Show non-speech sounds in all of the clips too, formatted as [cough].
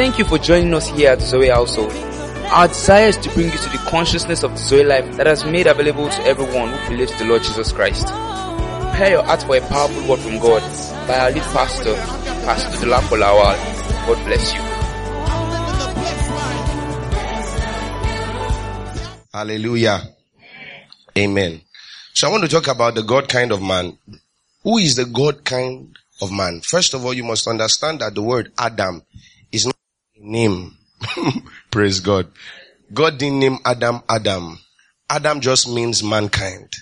Thank you for joining us here at Zoe Household. Our desire is to bring you to the consciousness of the Zoe life that has made available to everyone who believes the Lord Jesus Christ. Prepare your heart for a powerful word from God by our lead pastor, Pastor Lawal. God bless you. Hallelujah. Amen. So I want to talk about the God kind of man. Who is the God kind of man? First of all, you must understand that the word Adam is not name. [laughs] Praise God. God didn't name Adam Adam. Adam just means mankind.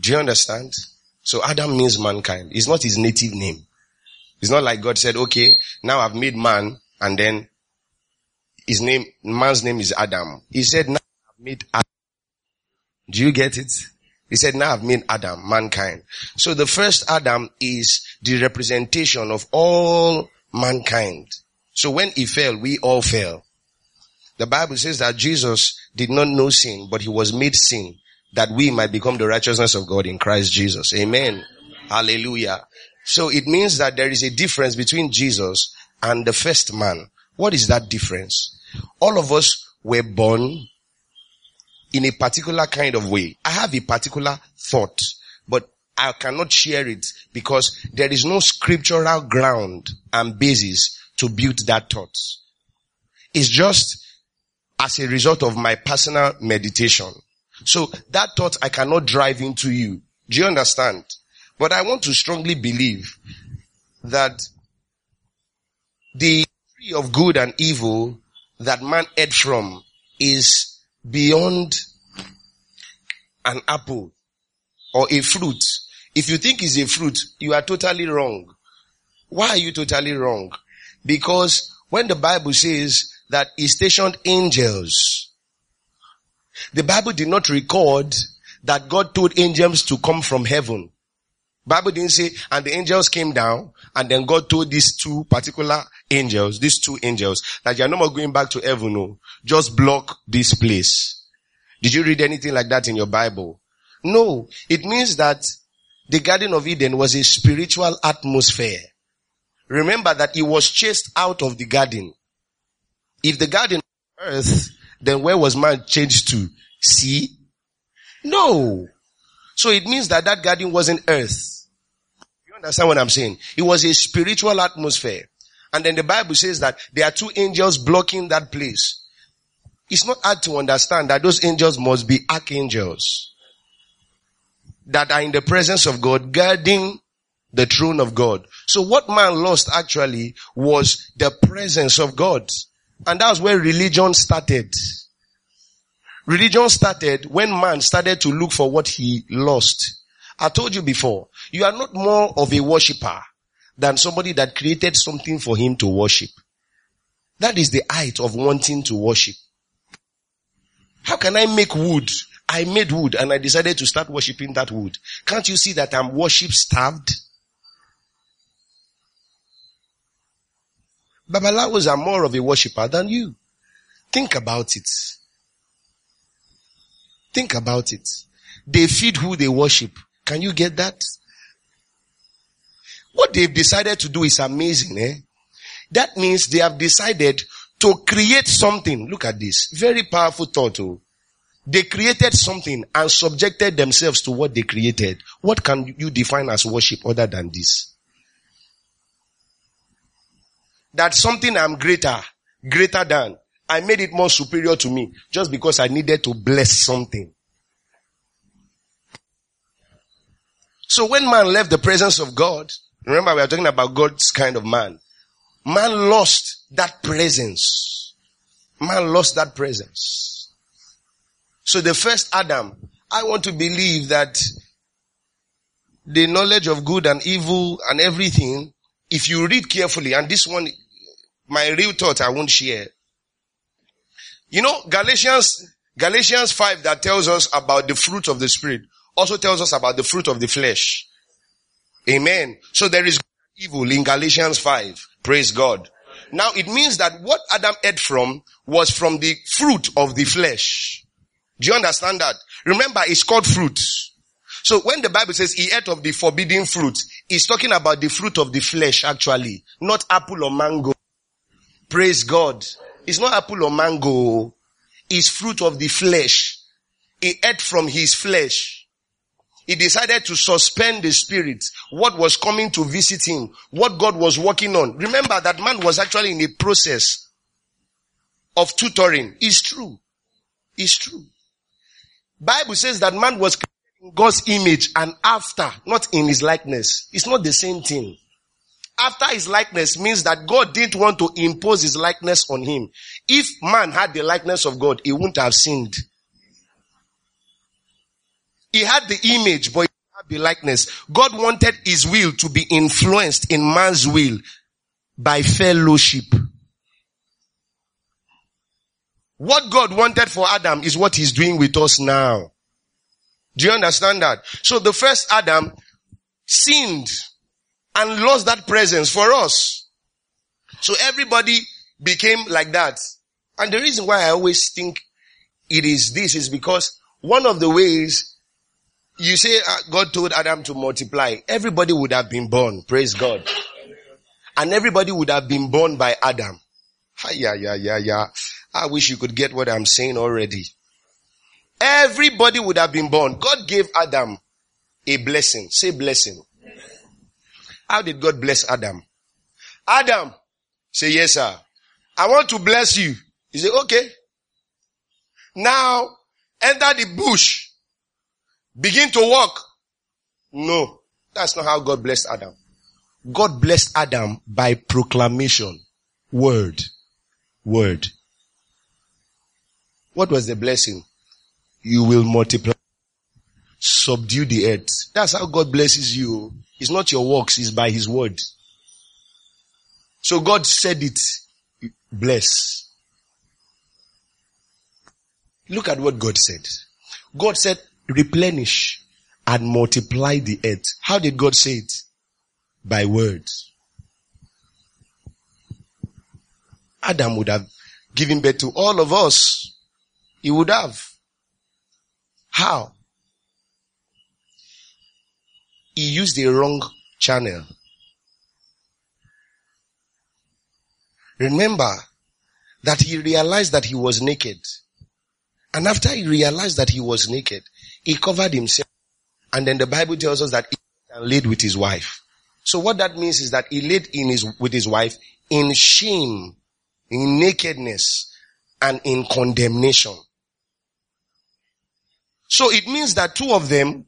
Do you understand? So Adam means mankind. It's not his native name. It's not like God said, okay, now I've made man and then his name, man's name is Adam. He said, now I've made Adam. Do you get it? He said, now I've made Adam, mankind. So the first Adam is the representation of all mankind. So when he fell, we all fell. The Bible says that Jesus did not know sin, but he was made sin that we might become the righteousness of God in Christ Jesus. Amen. Hallelujah. So it means that there is a difference between Jesus and the first man. What is that difference? All of us were born in a particular kind of way. I have a particular thought, but I cannot share it because there is no scriptural ground and basis to build that thought. It's just as a result of my personal meditation. So that thought I cannot drive into you. Do you understand? But I want to strongly believe that the tree of good and evil that man ate from is beyond an apple or a fruit. If you think it's a fruit, you are totally wrong. Why are you totally wrong? Because when the Bible says that he stationed angels, the Bible did not record that God told angels to come from heaven. Bible didn't say, and the angels came down, and then God told these two particular angels, these two angels, that you're no more going back to heaven, no. Just block this place. Did you read anything like that in your Bible? No. It means that the Garden of Eden was a spiritual atmosphere. Remember that he was chased out of the garden. If the garden was earth, then where was man changed to? Sea? No. So it means that that garden wasn't earth You understand what I'm saying? It was a spiritual atmosphere. And then the Bible says that there are two angels blocking that place. It's not hard to understand that those angels must be archangels that are in the presence of God guarding the throne of God. So what man lost actually was the presence of God. And that's where religion started. Religion started when man started to look for what he lost. I told you before, you are not more of a worshipper than somebody that created something for him to worship. That is the height of wanting to worship. How can I make wood? I made wood and I decided to start worshiping that wood. Can't you see that I'm worship starved? Babalawos are more of a worshipper than you. Think about it. Think about it. They feed who they worship. Can you get that? What they've decided to do is amazing, eh? That means they have decided to create something. Look at this. Very powerful thought. Oh. They created something and subjected themselves to what they created. What can you define as worship other than this? That something I'm greater, greater than. I made it more superior to me just because I needed to bless something. So when man left the presence of God, remember we are talking about God's kind of man. Man lost that presence. Man lost that presence. So the first Adam, I want to believe that the knowledge of good and evil and everything, if you read carefully, and this one, my real thought I won't share. You know, Galatians, Galatians 5 that tells us about the fruit of the spirit also tells us about the fruit of the flesh. Amen. So there is evil in Galatians 5. Praise God. Now it means that what Adam ate from was from the fruit of the flesh. Do you understand that? Remember, it's called fruit. So when the Bible says he ate of the forbidden fruit, it's talking about the fruit of the flesh actually, not apple or mango. Praise God. It's not apple or mango. It's fruit of the flesh. He ate from his flesh. He decided to suspend the spirit, what was coming to visit him, what God was working on. Remember that man was actually in a process of tutoring. It's true. It's true. Bible says that man was God's image and after, not in his likeness. It's not the same thing. After his likeness means that God didn't want to impose his likeness on him. If man had the likeness of God, he wouldn't have sinned. He had the image, but the likeness. God wanted his will to be influenced in man's will by fellowship. What God wanted for Adam is what he's doing with us now. Do you understand that? So the first Adam sinned and lost that presence for us. So everybody became like that. And the reason why I always think it is this is because one of the ways you say uh, God told Adam to multiply, everybody would have been born. Praise God. And everybody would have been born by Adam. Yeah, yeah, yeah, yeah. I wish you could get what I'm saying already. Everybody would have been born. God gave Adam a blessing. Say blessing. How did God bless Adam? Adam, say yes, sir. I want to bless you. He said, okay. Now, enter the bush. Begin to walk. No, that's not how God blessed Adam. God blessed Adam by proclamation. Word. Word. What was the blessing? You will multiply. Subdue the earth. That's how God blesses you. It's not your works, it's by His word. So God said it. Bless. Look at what God said. God said, replenish and multiply the earth. How did God say it? By words. Adam would have given birth to all of us. He would have. How? He used the wrong channel. Remember that he realized that he was naked. And after he realized that he was naked, he covered himself. And then the Bible tells us that he laid with his wife. So what that means is that he laid in his, with his wife in shame, in nakedness, and in condemnation. So it means that two of them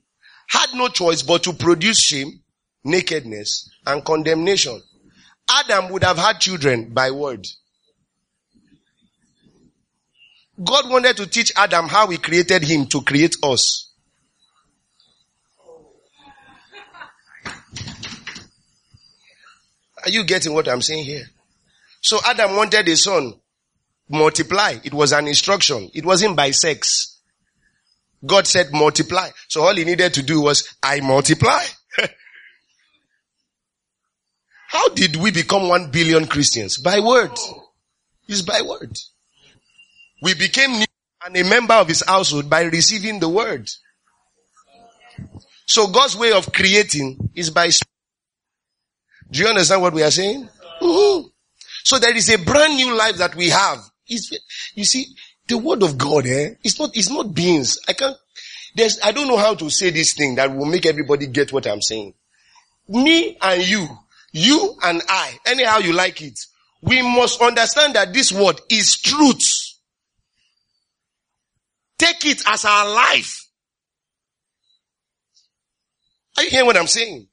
had no choice but to produce shame, nakedness, and condemnation. Adam would have had children by word. God wanted to teach Adam how he created him to create us. Are you getting what I'm saying here? So Adam wanted a son. Multiply. It was an instruction. It wasn't by sex. God said multiply. So all he needed to do was, I multiply. [laughs] How did we become one billion Christians? By word. It's by word. We became new and a member of his household by receiving the word. So God's way of creating is by Do you understand what we are saying? Mm-hmm. So there is a brand new life that we have. It's, you see, the word of God, eh? It's not, it's not beans. I can't, there's, I don't know how to say this thing that will make everybody get what I'm saying. Me and you, you and I, anyhow you like it, we must understand that this word is truth. Take it as our life. Are you hearing what I'm saying?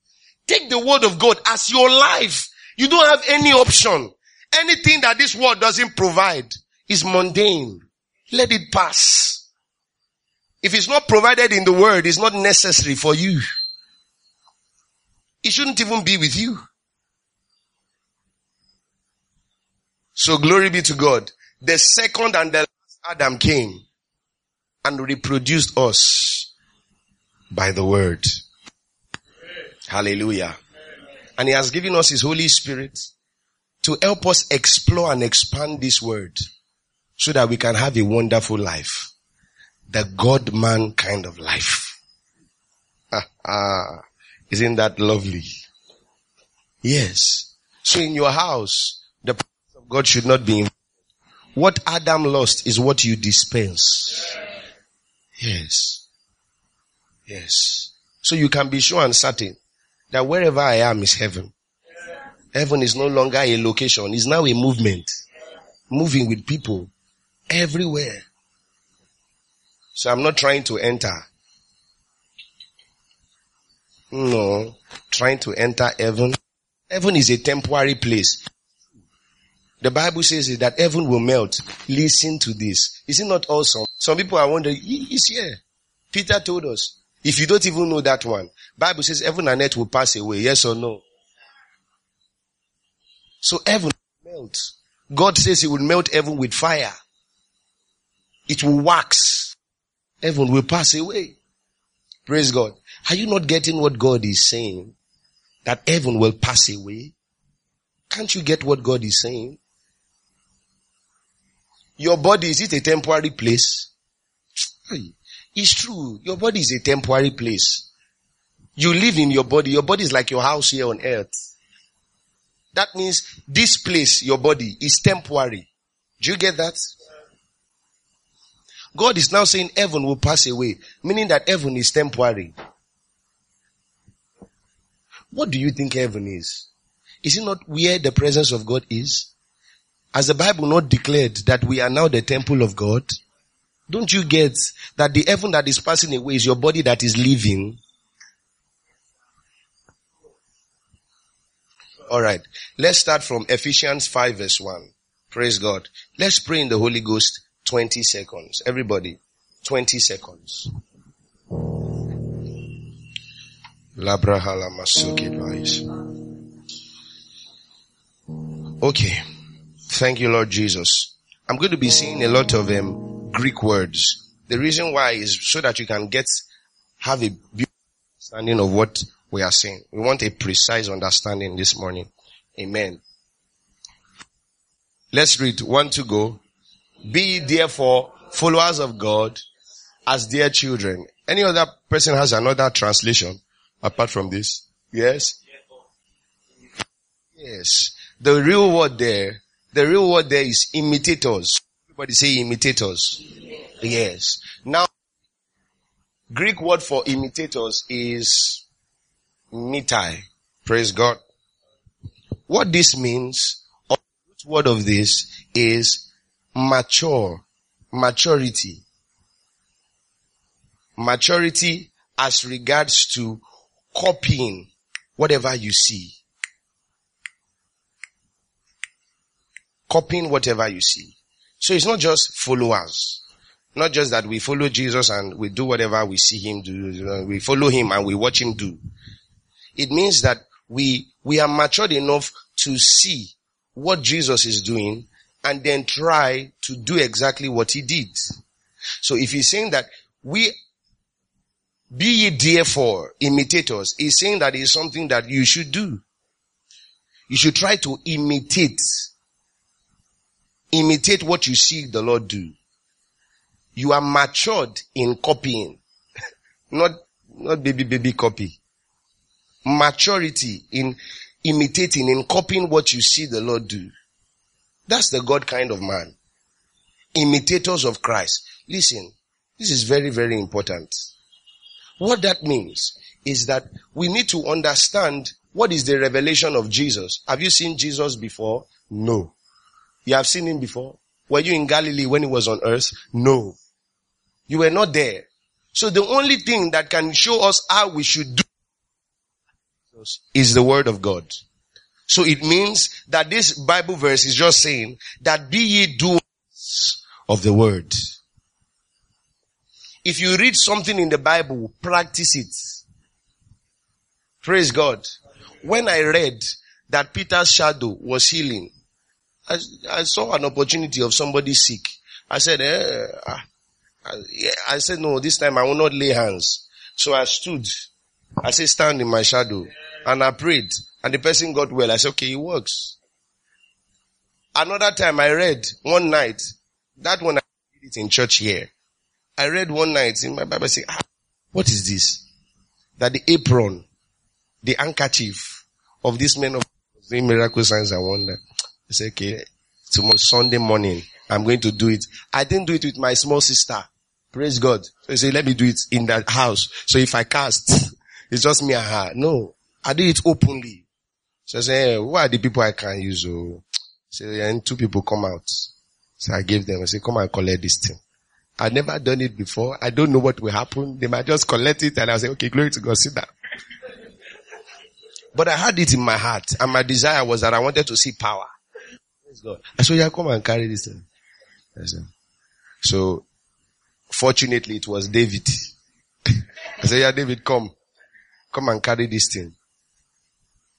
Take the word of God as your life. You don't have any option. Anything that this word doesn't provide is mundane. Let it pass. If it's not provided in the word, it's not necessary for you. It shouldn't even be with you. So glory be to God. The second and the last Adam came and reproduced us by the word. Hallelujah. And he has given us his Holy Spirit to help us explore and expand this word so that we can have a wonderful life. The God man kind of life. Isn't that lovely? Yes. So in your house, the presence of God should not be. What Adam lost is what you dispense. Yes. Yes. So you can be sure and certain that wherever I am is heaven. Heaven is no longer a location. It's now a movement. Moving with people everywhere. So I'm not trying to enter. No. Trying to enter heaven. Heaven is a temporary place. The Bible says that heaven will melt. Listen to this. Is it not awesome? Some people are wondering, he's here. Peter told us. If you don't even know that one, Bible says heaven and earth will pass away. Yes or no? So heaven will melt. God says he will melt heaven with fire. It will wax. Heaven will pass away. Praise God. Are you not getting what God is saying? That heaven will pass away? Can't you get what God is saying? Your body, is it a temporary place? It's true. Your body is a temporary place. You live in your body. Your body is like your house here on earth. That means this place, your body, is temporary. Do you get that? God is now saying heaven will pass away, meaning that heaven is temporary. What do you think heaven is? Is it not where the presence of God is? Has the Bible not declared that we are now the temple of God? Don't you get that the heaven that is passing away is your body that is living? Alright. Let's start from Ephesians 5 verse 1. Praise God. Let's pray in the Holy Ghost 20 seconds. Everybody. 20 seconds. Okay. Thank you, Lord Jesus. I'm going to be seeing a lot of um, Greek words. The reason why is so that you can get, have a understanding of what we are saying. We want a precise understanding this morning. Amen. Let's read one to go. Be therefore followers of God as dear children. Any other person has another translation apart from this? Yes? Yes. The real word there the real word there is imitators. Everybody say imitators. Yes. Now, Greek word for imitators is mitai. Praise God. What this means, or the word of this is mature, maturity. Maturity as regards to copying whatever you see. copying whatever you see. So it's not just followers. Not just that we follow Jesus and we do whatever we see him do. We follow him and we watch him do. It means that we, we are matured enough to see what Jesus is doing and then try to do exactly what he did. So if he's saying that we be ye therefore imitators, he's saying that is something that you should do. You should try to imitate Imitate what you see the Lord do. You are matured in copying. [laughs] not, not baby, baby copy. Maturity in imitating, in copying what you see the Lord do. That's the God kind of man. Imitators of Christ. Listen, this is very, very important. What that means is that we need to understand what is the revelation of Jesus. Have you seen Jesus before? No. You have seen him before? Were you in Galilee when he was on earth? No. You were not there. So the only thing that can show us how we should do is the word of God. So it means that this Bible verse is just saying that be ye doers of the word. If you read something in the Bible, practice it. Praise God. When I read that Peter's shadow was healing, I, I saw an opportunity of somebody sick. I said, eh, ah, I, I said, no, this time I will not lay hands. So I stood. I said, stand in my shadow. And I prayed. And the person got well. I said, okay, it works. Another time I read one night. That one I did it in church here. I read one night in my Bible say, ah, what is this? That the apron, the handkerchief of this man of doing miracle signs and wonder. I said, okay, tomorrow, Sunday morning, I'm going to do it. I didn't do it with my small sister. Praise God. So he said, let me do it in that house. So if I cast, [laughs] it's just me and her. No, I did it openly. So I said, hey, who are the people I can use? Oh, so and two people come out. So I gave them, I said, come and collect this thing. I've never done it before. I don't know what will happen. They might just collect it and I'll say, okay, glory to God, sit down. But I had it in my heart and my desire was that I wanted to see power. Praise God. I said, yeah, come and carry this thing. So, fortunately it was David. [laughs] I said, yeah, David, come. Come and carry this thing.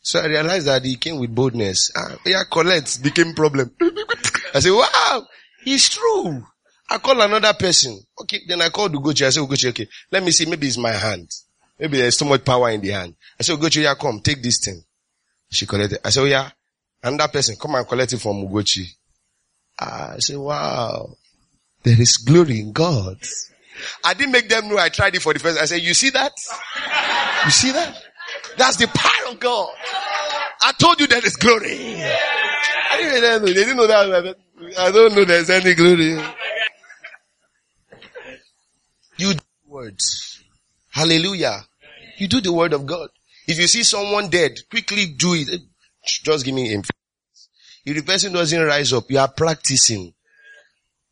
So I realized that he came with boldness. Ah, yeah, collect became problem. [laughs] I said, wow, it's true. I call another person. Okay, then I call Ugochi. I say, Ugochi, okay, let me see, maybe it's my hand. Maybe there's too much power in the hand. I said, Ugochi, yeah, come, take this thing. She collected. I said, oh yeah, another person, come and collect it from Ugochi. Ah, I said, wow, there is glory in God. I didn't make them know I tried it for the first. I said, you see that? You see that? That's the power of God. I told you there is glory. I didn't. They didn't know that. I don't know there's any glory. You do words. Hallelujah. You do the word of God. If you see someone dead, quickly do it. Just give me him. If the person doesn't rise up, you are practicing.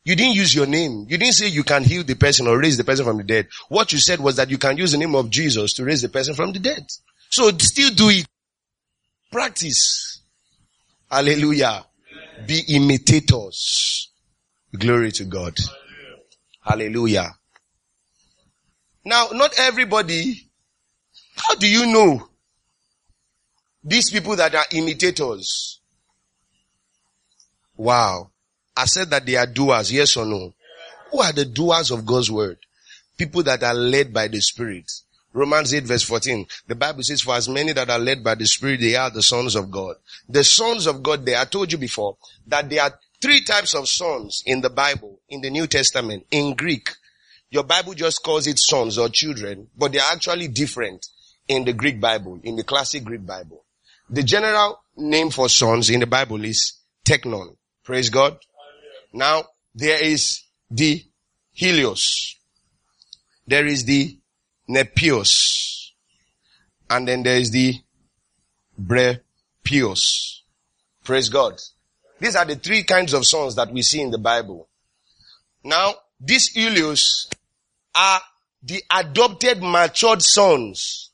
You didn't use your name. You didn't say you can heal the person or raise the person from the dead. What you said was that you can use the name of Jesus to raise the person from the dead. So still do it. Practice. Hallelujah. Be imitators. Glory to God. Hallelujah. Now, not everybody, how do you know these people that are imitators? Wow. I said that they are doers, yes or no? Who are the doers of God's word? People that are led by the Spirit. Romans 8 verse 14. The Bible says, for as many that are led by the Spirit, they are the sons of God. The sons of God, they, I told you before, that there are three types of sons in the Bible, in the New Testament, in Greek. Your Bible just calls it sons or children, but they're actually different in the Greek Bible, in the classic Greek Bible. The general name for sons in the Bible is teknon. Praise God. Now, there is the Helios. There is the Nepios. And then there is the Brepios. Praise God. These are the three kinds of sons that we see in the Bible. Now, these Helios are the adopted matured sons.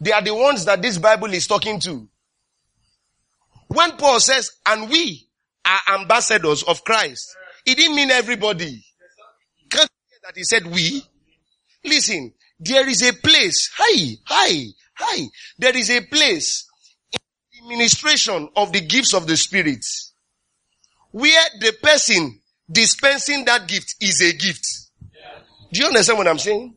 They are the ones that this Bible is talking to. When Paul says, and we are ambassadors of Christ, it didn't mean everybody. Can't that he said we? Listen, there is a place, hi, hi, hi, there is a place in the administration of the gifts of the Spirit where the person dispensing that gift is a gift. Do you understand what I'm saying?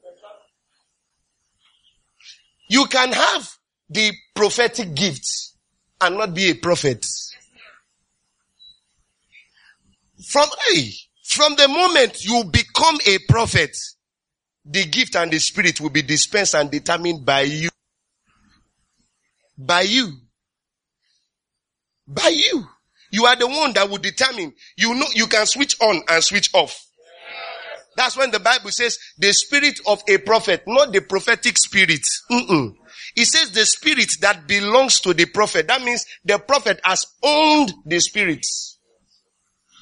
You can have the prophetic gifts and not be a prophet. From, hey, from the moment you become a prophet, the gift and the spirit will be dispensed and determined by you. By you. By you. You are the one that will determine. You know, you can switch on and switch off. That's when the Bible says the spirit of a prophet, not the prophetic spirit. Mm-mm. It says the spirit that belongs to the prophet. That means the prophet has owned the spirits.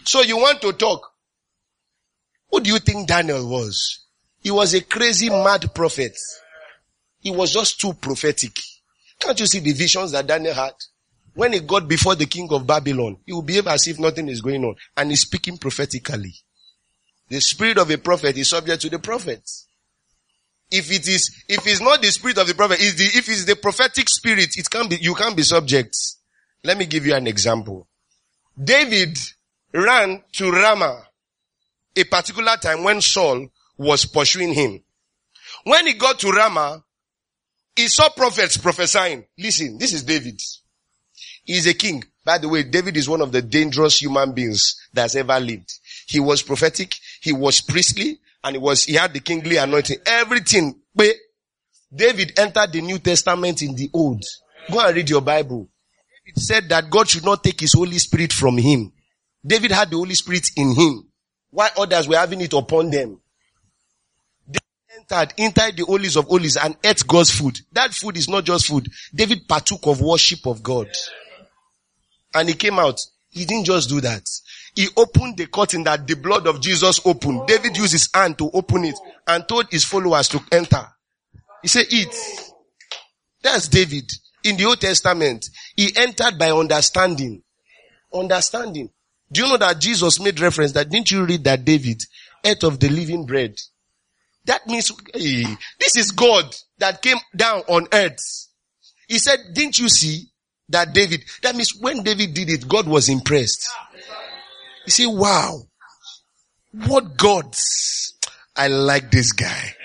So you want to talk. Who do you think Daniel was? He was a crazy mad prophet. He was just too prophetic. Can't you see the visions that Daniel had? When he got before the king of Babylon, he will behave as if nothing is going on and he's speaking prophetically. The spirit of a prophet is subject to the prophet. If it is, if it's not the spirit of the prophet, if, the, if it's the prophetic spirit, it can be, you can't be subject. Let me give you an example. David ran to Ramah a particular time when Saul was pursuing him. When he got to Ramah, he saw prophets prophesying. Listen, this is David. He's a king. By the way, David is one of the dangerous human beings that's ever lived. He was prophetic. He was priestly and he was, he had the kingly anointing. Everything. But David entered the New Testament in the Old. Go and read your Bible. David said that God should not take his Holy Spirit from him. David had the Holy Spirit in him, while others were having it upon them. Entered inside the holies of holies and ate God's food. That food is not just food. David partook of worship of God. And he came out. He didn't just do that. He opened the curtain that the blood of Jesus opened. David used his hand to open it and told his followers to enter. He said, eat. That's David. In the Old Testament, he entered by understanding. Understanding. Do you know that Jesus made reference that didn't you read that David ate of the living bread? That means hey, this is God that came down on earth. He said, didn't you see that David, that means when David did it, God was impressed. You see, wow, what gods. I like this guy.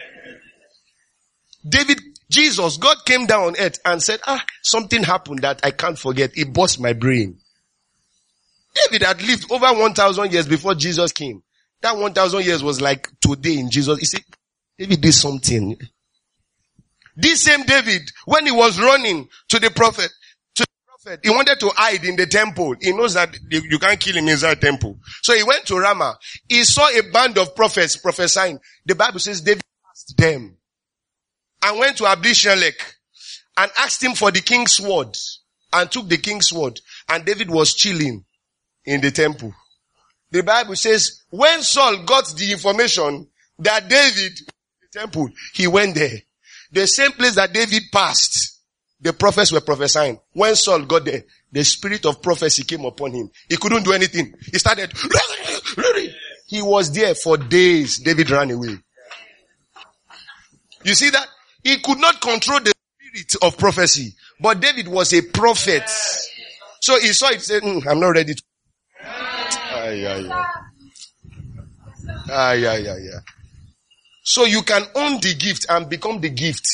David, Jesus, God came down on earth and said, ah, something happened that I can't forget. It burst my brain. David had lived over 1,000 years before Jesus came. That 1,000 years was like today in Jesus. You said, David did something. This same David, when he was running to the prophet, to the prophet, he wanted to hide in the temple. He knows that you can't kill him inside the temple. So he went to Ramah. He saw a band of prophets prophesying. The Bible says David asked them and went to Abimelech and asked him for the king's sword and took the king's sword and David was chilling in the temple. The Bible says when Saul got the information that David, the temple, he went there. The same place that David passed, the prophets were prophesying. When Saul got there, the spirit of prophecy came upon him. He couldn't do anything. He started, he was there for days. David ran away. You see that? He could not control the spirit of prophecy, but David was a prophet. So he saw it, said, mm, I'm not ready to Ay, ay, ay. Ay, ay, ay, ay. So you can own the gift and become the gift.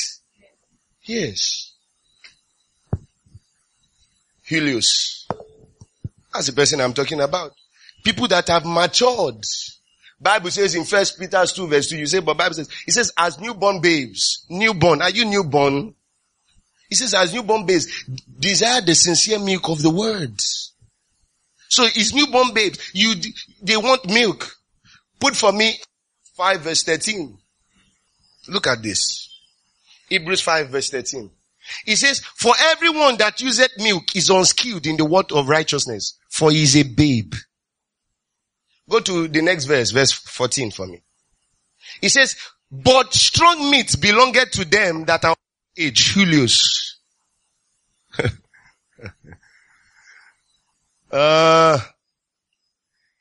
Yes. Helios. That's the person I'm talking about. People that have matured. Bible says in First Peter 2 verse 2, you say, but Bible says, it says, as newborn babes, newborn, are you newborn? He says, as newborn babes, desire the sincere milk of the word. So it's newborn babes. You, they want milk. Put for me 5 verse 13. Look at this. Hebrews 5 verse 13. He says, for everyone that useth milk is unskilled in the word of righteousness, for he is a babe. Go to the next verse, verse 14 for me. He says, but strong meat belongeth to them that are age, Julius. [laughs] Uh,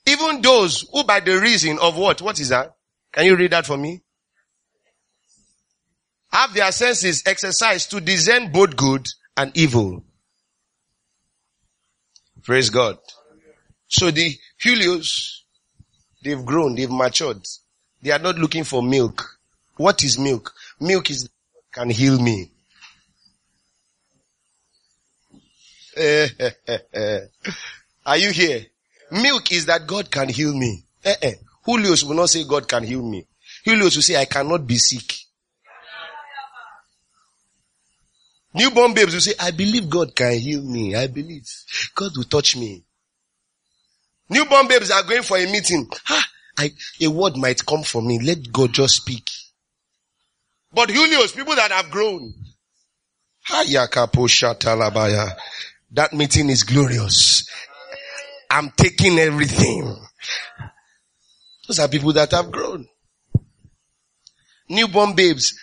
even those who by the reason of what? What is that? Can you read that for me? Have their senses exercised to discern both good and evil. Praise God. So the Helios, they've grown, they've matured. They are not looking for milk. What is milk? Milk is can heal me. [laughs] Are you here? Milk is that God can heal me. Eh, eh. Julius will not say God can heal me. Julius will say I cannot be sick. Newborn babes will say, I believe God can heal me. I believe God will touch me. Newborn babes are going for a meeting. Ah, I, a word might come for me. Let God just speak. But Julius, people that have grown. That meeting is glorious. I'm taking everything. Those are people that have grown. Newborn babes.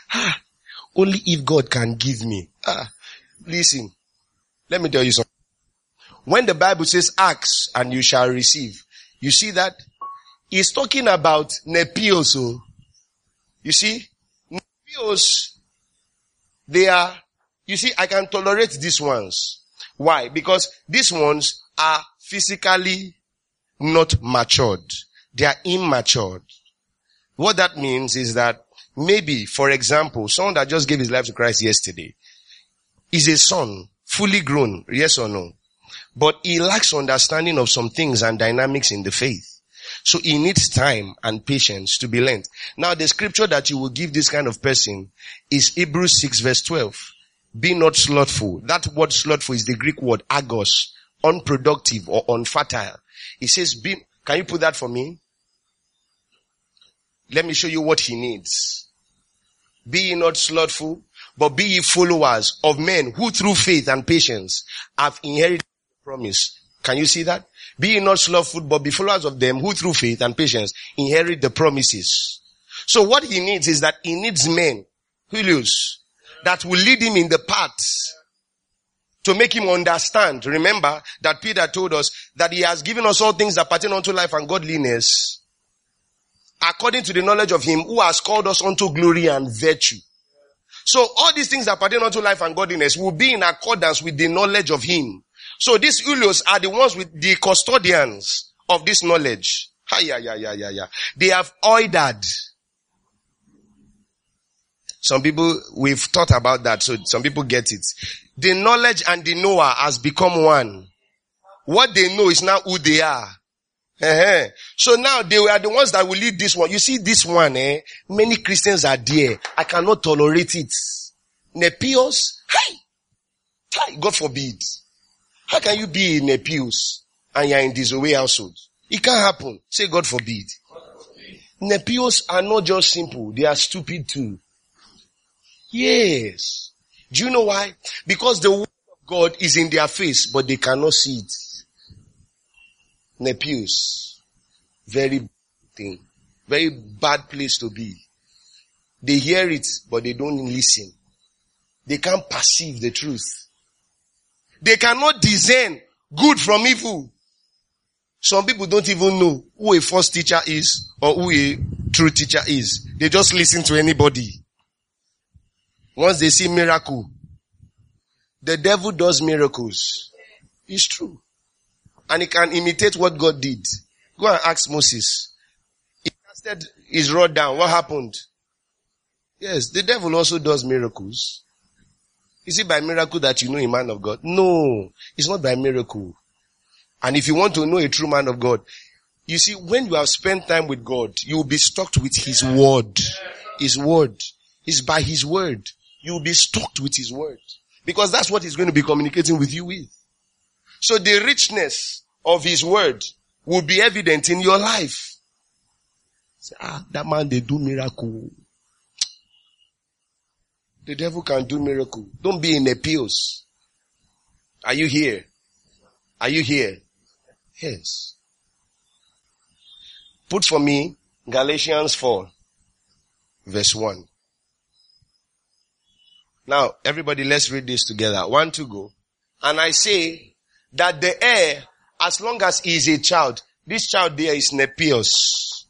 Only if God can give me. Ah, listen. Let me tell you something. When the Bible says ask and you shall receive, you see that? He's talking about nepios. Oh. You see? Nepios, they are, you see, I can tolerate these ones. Why? Because these ones are physically not matured. They are immature. What that means is that maybe, for example, someone that just gave his life to Christ yesterday is a son, fully grown, yes or no? But he lacks understanding of some things and dynamics in the faith. So he needs time and patience to be learned. Now the scripture that you will give this kind of person is Hebrews 6 verse 12. Be not slothful. That word slothful is the Greek word agos, unproductive or unfertile. He says, be, can you put that for me? Let me show you what he needs. Be ye not slothful, but be ye followers of men who through faith and patience have inherited the promise. Can you see that? Be ye not slothful, but be followers of them who through faith and patience inherit the promises. So what he needs is that he needs men, Julius, that will lead him in the paths to make him understand. Remember that Peter told us that he has given us all things that pertain unto life and godliness according to the knowledge of him who has called us unto glory and virtue. So all these things that pertain unto life and godliness will be in accordance with the knowledge of him. So these ulios are the ones with the custodians of this knowledge. Hi, yeah, yeah, yeah, yeah, yeah. They have ordered. Some people, we've thought about that, so some people get it. The knowledge and the knower has become one. What they know is now who they are. Uh-huh. So now they are the ones that will lead this one. You see this one, eh? Many Christians are there. I cannot tolerate it. Nepios? Hi! Hi! God forbid. How can you be in Nepios and you're in this Zoe household? It can't happen. Say God forbid. Nepios are not just simple. They are stupid too. Yes. Do you know why? Because the word of God is in their face, but they cannot see it. Nepios. Very thing. Very bad place to be. They hear it, but they don't listen. They can't perceive the truth. They cannot discern good from evil. Some people don't even know who a false teacher is or who a true teacher is. They just listen to anybody. Once they see miracle, the devil does miracles. It's true. And he can imitate what God did. Go and ask Moses. He casted his rod down. What happened? Yes, the devil also does miracles. Is it by miracle that you know a man of God? No, it's not by miracle. And if you want to know a true man of God, you see, when you have spent time with God, you will be stocked with His word. His word. It's by His word. You will be stocked with His word. Because that's what He's going to be communicating with you with. So the richness of His word will be evident in your life. Say, ah, that man, they do miracle. The devil can do miracle. Don't be in Nepios. Are you here? Are you here? Yes. Put for me Galatians 4 verse 1. Now, everybody, let's read this together. One to go. And I say that the heir, as long as he is a child, this child there is Nepios.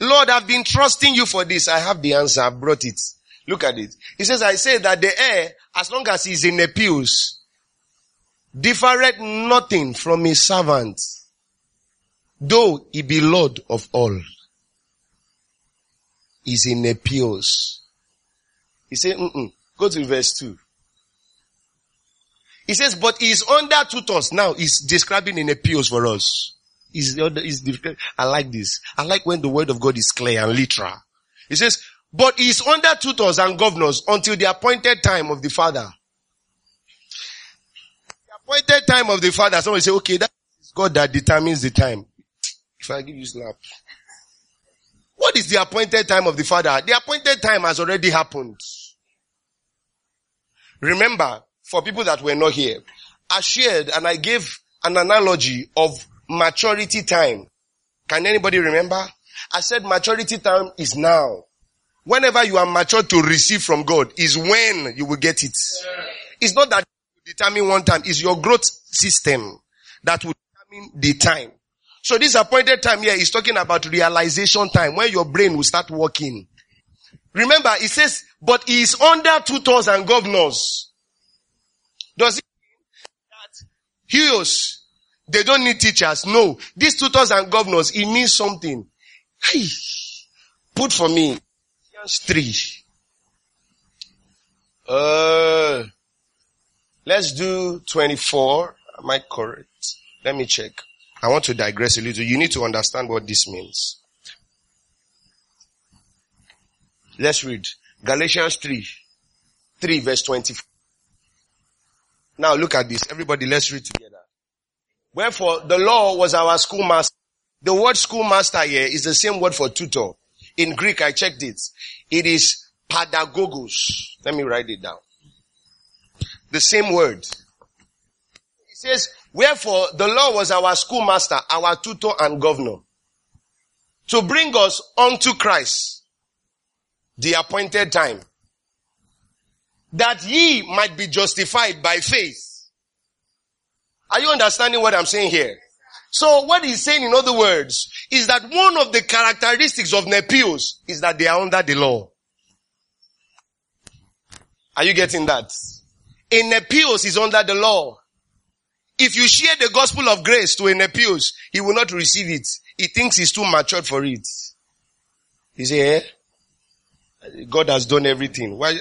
Lord, I've been trusting you for this. I have the answer. I've brought it. Look at it. He says, I say that the heir, as long as he's in Nepios, differeth nothing from a servant, though he be Lord of all. Is in Nepios. He said, go to verse 2. He says, but he is under tutors. Now he's describing in Nepios for us. He's, he's, I like this. I like when the word of God is clear and literal. He says, but he is under tutors and governors until the appointed time of the father. The appointed time of the father, someone say, okay, that is God that determines the time. If I give you slap. What is the appointed time of the father? The appointed time has already happened. Remember, for people that were not here, I shared and I gave an analogy of maturity time. Can anybody remember? I said maturity time is now. Whenever you are mature to receive from God is when you will get it. It's not that you determine one time. It's your growth system that will determine the time. So this appointed time here is talking about realization time when your brain will start working. Remember, it says, but he is under tutors and governors. Does it mean that heroes, they don't need teachers? No. These tutors and governors, it means something. Hey, put for me, three. Uh, let's do 24. Am I correct? Let me check. I want to digress a little. You need to understand what this means. Let's read. Galatians 3. 3 verse 24. Now look at this. Everybody, let's read together. Wherefore, the law was our schoolmaster. The word schoolmaster here is the same word for tutor. In Greek, I checked it. It is pedagogos. Let me write it down. The same word. It says, wherefore the law was our schoolmaster, our tutor and governor to bring us unto Christ, the appointed time, that ye might be justified by faith. Are you understanding what I'm saying here? So what he's saying in other words is that one of the characteristics of Nepios is that they are under the law. Are you getting that? A Nepios is under the law. If you share the gospel of grace to a Nepios, he will not receive it. He thinks he's too matured for it. He say, eh? God has done everything. Why?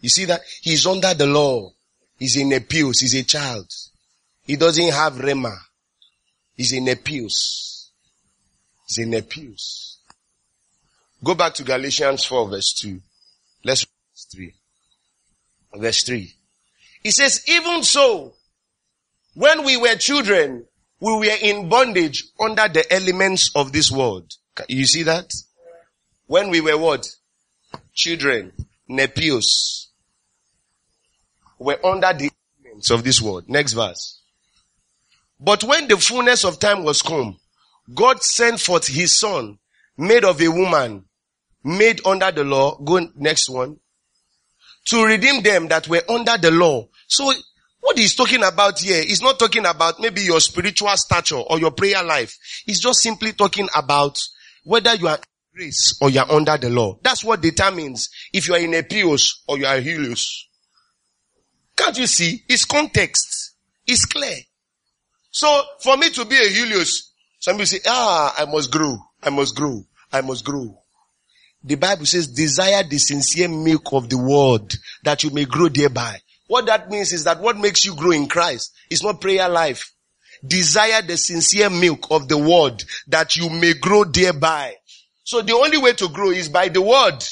You see that? He's under the law. He's in Nepios. He's a child. He doesn't have Rhema. He's in Nepios. He's in Nepios. Go back to Galatians 4 verse 2. Let's read verse 3. Verse 3. He says, even so, when we were children, we were in bondage under the elements of this world. You see that? When we were what? Children, nepios. Were under the elements of this world. Next verse. But when the fullness of time was come, God sent forth his son, made of a woman, made under the law. Go next one. To redeem them that were under the law. So what he's talking about here is not talking about maybe your spiritual stature or your prayer life. He's just simply talking about whether you are grace or you are under the law. That's what determines if you are in Epios or you are Helios. Can't you see? It's context. It's clear. So for me to be a Helios, some people say, ah, I must grow. I must grow. I must grow. The Bible says, desire the sincere milk of the word that you may grow thereby. What that means is that what makes you grow in Christ is not prayer life. Desire the sincere milk of the word that you may grow thereby. So the only way to grow is by the word.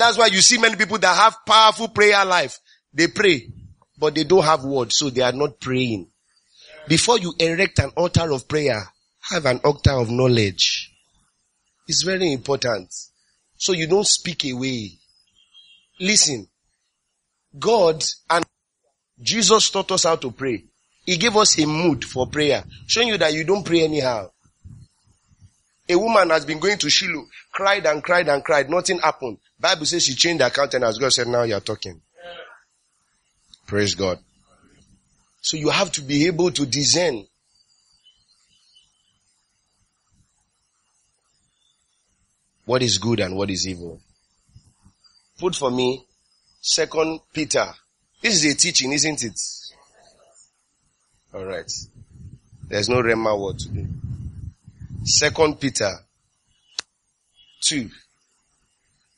That's why you see many people that have powerful prayer life. They pray, but they don't have words, so they are not praying. Before you erect an altar of prayer, have an altar of knowledge. It's very important. So you don't speak away. Listen, God and Jesus taught us how to pray. He gave us a mood for prayer, showing you that you don't pray anyhow. A woman has been going to Shiloh, cried and cried and cried, nothing happened. Bible says she changed her countenance. God said, now you're talking. Praise God. So you have to be able to discern. What is good and what is evil. Put for me Second Peter. This is a teaching, isn't it? Alright. There's no Rhema word today. Second Peter 2.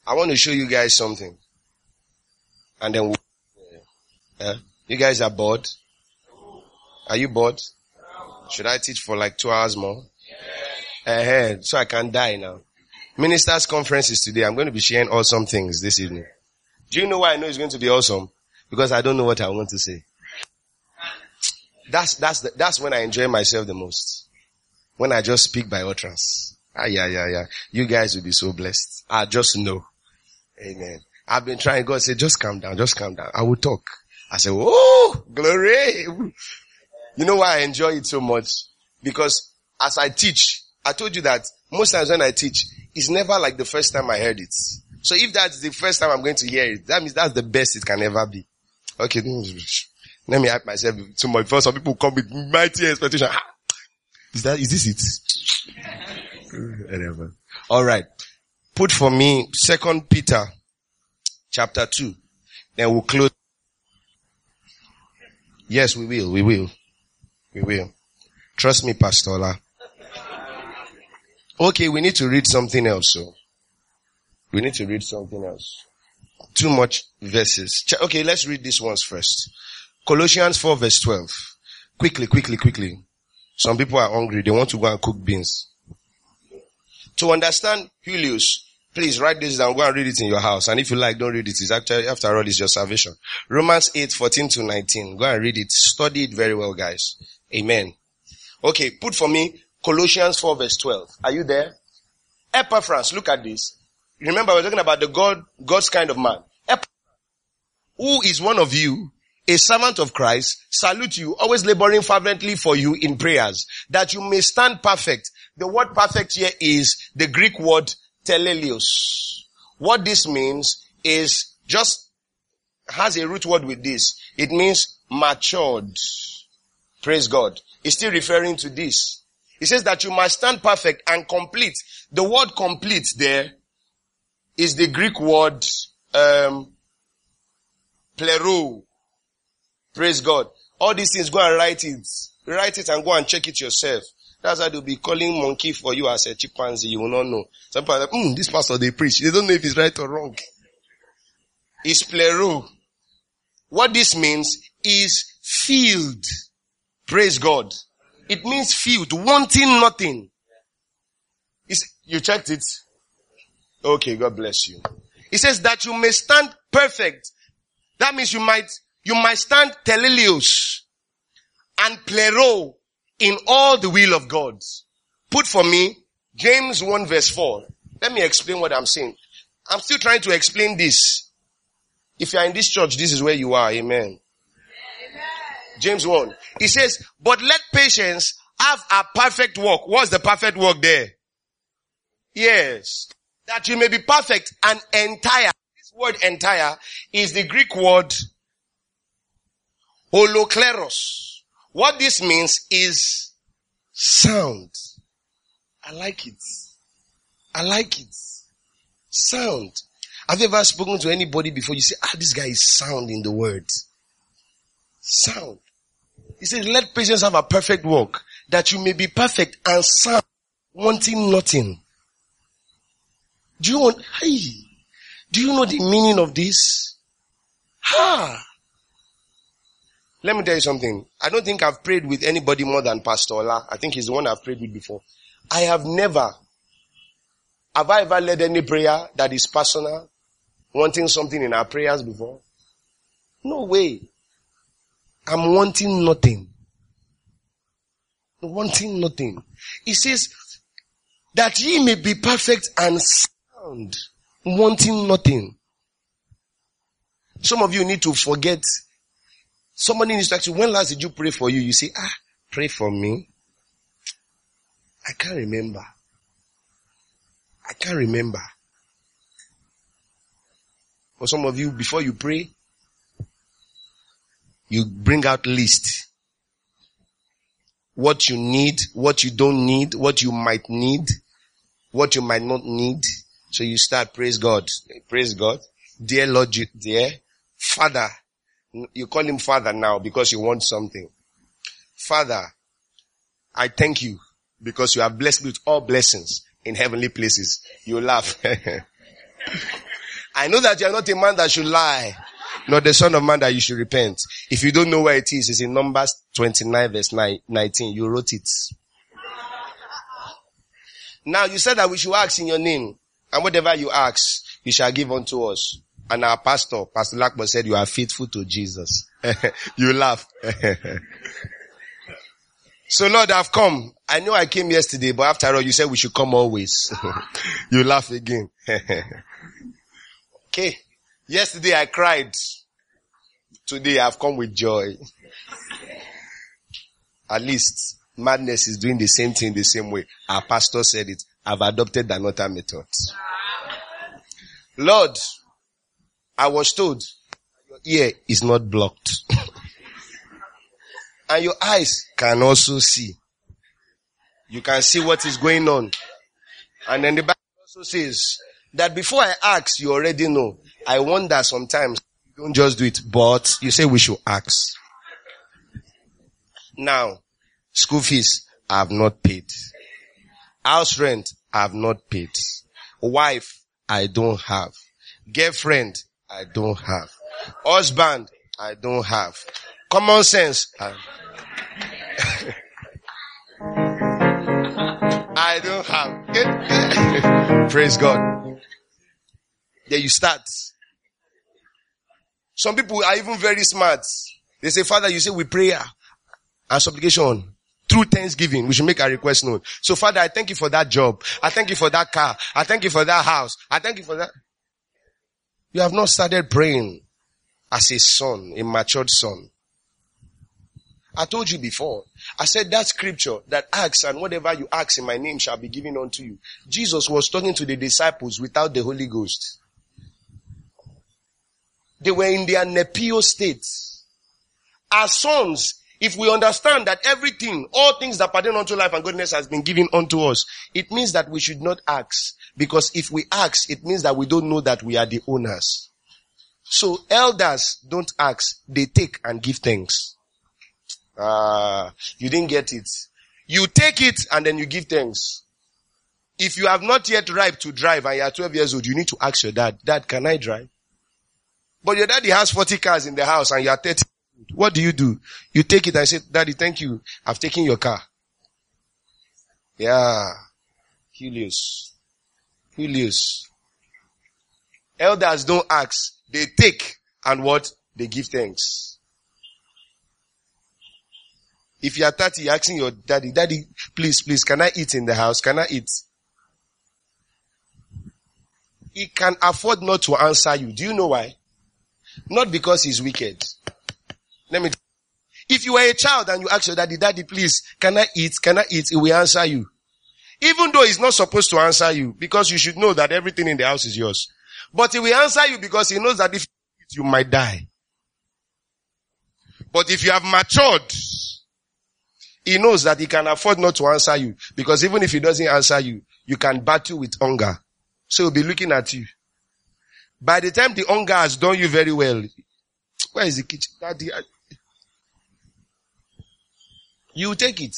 I want to show you guys something. And then uh, you guys are bored? Are you bored? Should I teach for like two hours more? Uh-huh. So I can die now. Ministers conference is today. I'm going to be sharing awesome things this evening. Do you know why I know it's going to be awesome? Because I don't know what I want to say. That's, that's, the, that's when I enjoy myself the most. When I just speak by utterance. Ah, yeah, yeah, yeah. You guys will be so blessed. I just know. Amen. I've been trying. God said, just calm down, just calm down. I will talk. I said, oh, glory. [laughs] You know why I enjoy it so much? Because as I teach, I told you that most times when I teach, it's never like the first time I heard it. So if that's the first time I'm going to hear it, that means that's the best it can ever be. Okay, let me hype myself too much before some people come with mighty expectation. Is that, is this it? [laughs] Whatever. Alright. Put for me second Peter chapter 2. Then we'll close. Yes, we will. We will. We will. Trust me, Pastor Ola. Okay, we need to read something else. So. We need to read something else. Too much verses. Okay, let's read these ones first. Colossians 4 verse 12. Quickly, quickly, quickly. Some people are hungry. They want to go and cook beans. To understand Helios, Please write this down. Go and read it in your house. And if you like, don't read it. It's actually, after all, it's your salvation. Romans 8, 14 to 19. Go and read it. Study it very well, guys. Amen. Okay, put for me Colossians 4 verse 12. Are you there? Epaphras, look at this. Remember, we're talking about the God, God's kind of man. Epaphras, who is one of you, a servant of Christ, salute you, always laboring fervently for you in prayers, that you may stand perfect. The word perfect here is the Greek word telelios. What this means is just has a root word with this. It means matured. Praise God. It's still referring to this. He says that you must stand perfect and complete. The word complete there is the Greek word um, plero. Praise God. All these things, go and write it. Write it and go and check it yourself. That's why they'll be calling monkey for you as a chimpanzee. You will not know. Some people are like, mm, this pastor they preach. They don't know if it's right or wrong. It's plero. What this means is filled. Praise God. It means filled, wanting nothing. It's, you checked it? Okay, God bless you. It says that you may stand perfect. That means you might, you might stand telelios and plero in all the will of God. Put for me James 1 verse 4. Let me explain what I'm saying. I'm still trying to explain this. If you are in this church, this is where you are. Amen. Amen. James 1. He says, but let patience have a perfect work. What's the perfect work there? Yes. That you may be perfect and entire. This word entire is the Greek word holokleros. What this means is sound. I like it. I like it. Sound. Have you ever spoken to anybody before you say, ah, this guy is sound in the word? Sound. He says, let patience have a perfect work, that you may be perfect and sound, wanting nothing. Do you want, hey, do you know the meaning of this? Ha! Let me tell you something. I don't think I've prayed with anybody more than Pastor Ola. I think he's the one I've prayed with before. I have never, have I ever led any prayer that is personal, wanting something in our prayers before? No way. I'm wanting nothing. Wanting nothing. He says, that ye may be perfect and sound, wanting nothing. Some of you need to forget Somebody needs to ask you, when last did you pray for you? You say, ah, pray for me. I can't remember. I can't remember. For some of you, before you pray, you bring out list. What you need, what you don't need, what you might need, what you might not need. So you start, praise God. Praise God. Dear Lord, dear Father, you call him father now because you want something. Father, I thank you because you have blessed me with all blessings in heavenly places. You laugh. [laughs] I know that you are not a man that should lie, not the son of man that you should repent. If you don't know where it is, it's in Numbers 29 verse 19. You wrote it. Now you said that we should ask in your name and whatever you ask, you shall give unto us. And our pastor, Pastor Lakbo said, you are faithful to Jesus. [laughs] you laugh. [laughs] so Lord, I've come. I know I came yesterday, but after all, you said we should come always. [laughs] you laugh again. okay. Yesterday I cried. Today I've come with joy. At least madness is doing the same thing the same way. Our pastor said it. I've adopted another method. Lord, I was told your ear is not blocked. [laughs] and your eyes can also see. You can see what is going on. And then the Bible also says that before I ask, you already know. I wonder sometimes you don't just do it, but you say we should ask. Now, school fees I have not paid. House rent I have not paid. Wife I don't have. Girlfriend I don't have. Husband, I don't have. Common sense, I, [laughs] I don't have. [laughs] Praise God. There you start. Some people are even very smart. They say, Father, you say we prayer and supplication through thanksgiving. We should make our request known. So Father, I thank you for that job. I thank you for that car. I thank you for that house. I thank you for that. You have not started praying as a son, a matured son. I told you before. I said that scripture that asks and whatever you ask in my name shall be given unto you. Jesus was talking to the disciples without the Holy Ghost. They were in their nepio state. As sons, if we understand that everything, all things that pertain unto life and godliness has been given unto us, it means that we should not ask. Because if we ask, it means that we don't know that we are the owners. So elders don't ask, they take and give thanks. Ah, uh, you didn't get it. You take it and then you give thanks. If you have not yet ripe to drive and you are 12 years old, you need to ask your dad, Dad, can I drive? But your daddy has 40 cars in the house and you are 30. What do you do? You take it and say, Daddy, thank you. I've taken your car. Yeah. Julius. Julius. Elders don't ask. They take and what? They give thanks. If you are 30, asking your daddy, daddy, please, please, can I eat in the house? Can I eat? He can afford not to answer you. Do you know why? Not because he's wicked. Let me, if you were a child and you ask your daddy, daddy, please, can I eat? Can I eat? He will answer you. Even though he's not supposed to answer you because you should know that everything in the house is yours. But he will answer you because he knows that if you might die. But if you have matured, he knows that he can afford not to answer you because even if he doesn't answer you, you can battle with hunger. So he'll be looking at you. By the time the hunger has done you very well, where is the kitchen? Daddy, you take it.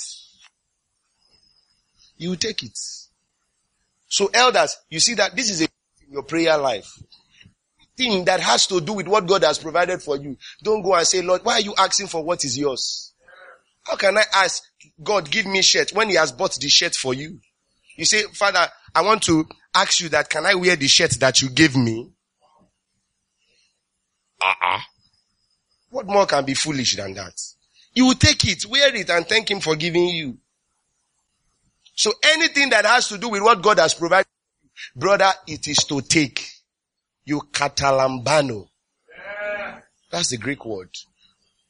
You take it. So elders, you see that this is a in your prayer life. Thing that has to do with what God has provided for you. Don't go and say, Lord, why are you asking for what is yours? How can I ask God give me shirt when he has bought the shirt for you? You say, Father, I want to ask you that can I wear the shirt that you gave me? Uh-uh. What more can be foolish than that? You will take it, wear it, and thank Him for giving you. So anything that has to do with what God has provided, brother, it is to take. You katalambano. That's the Greek word.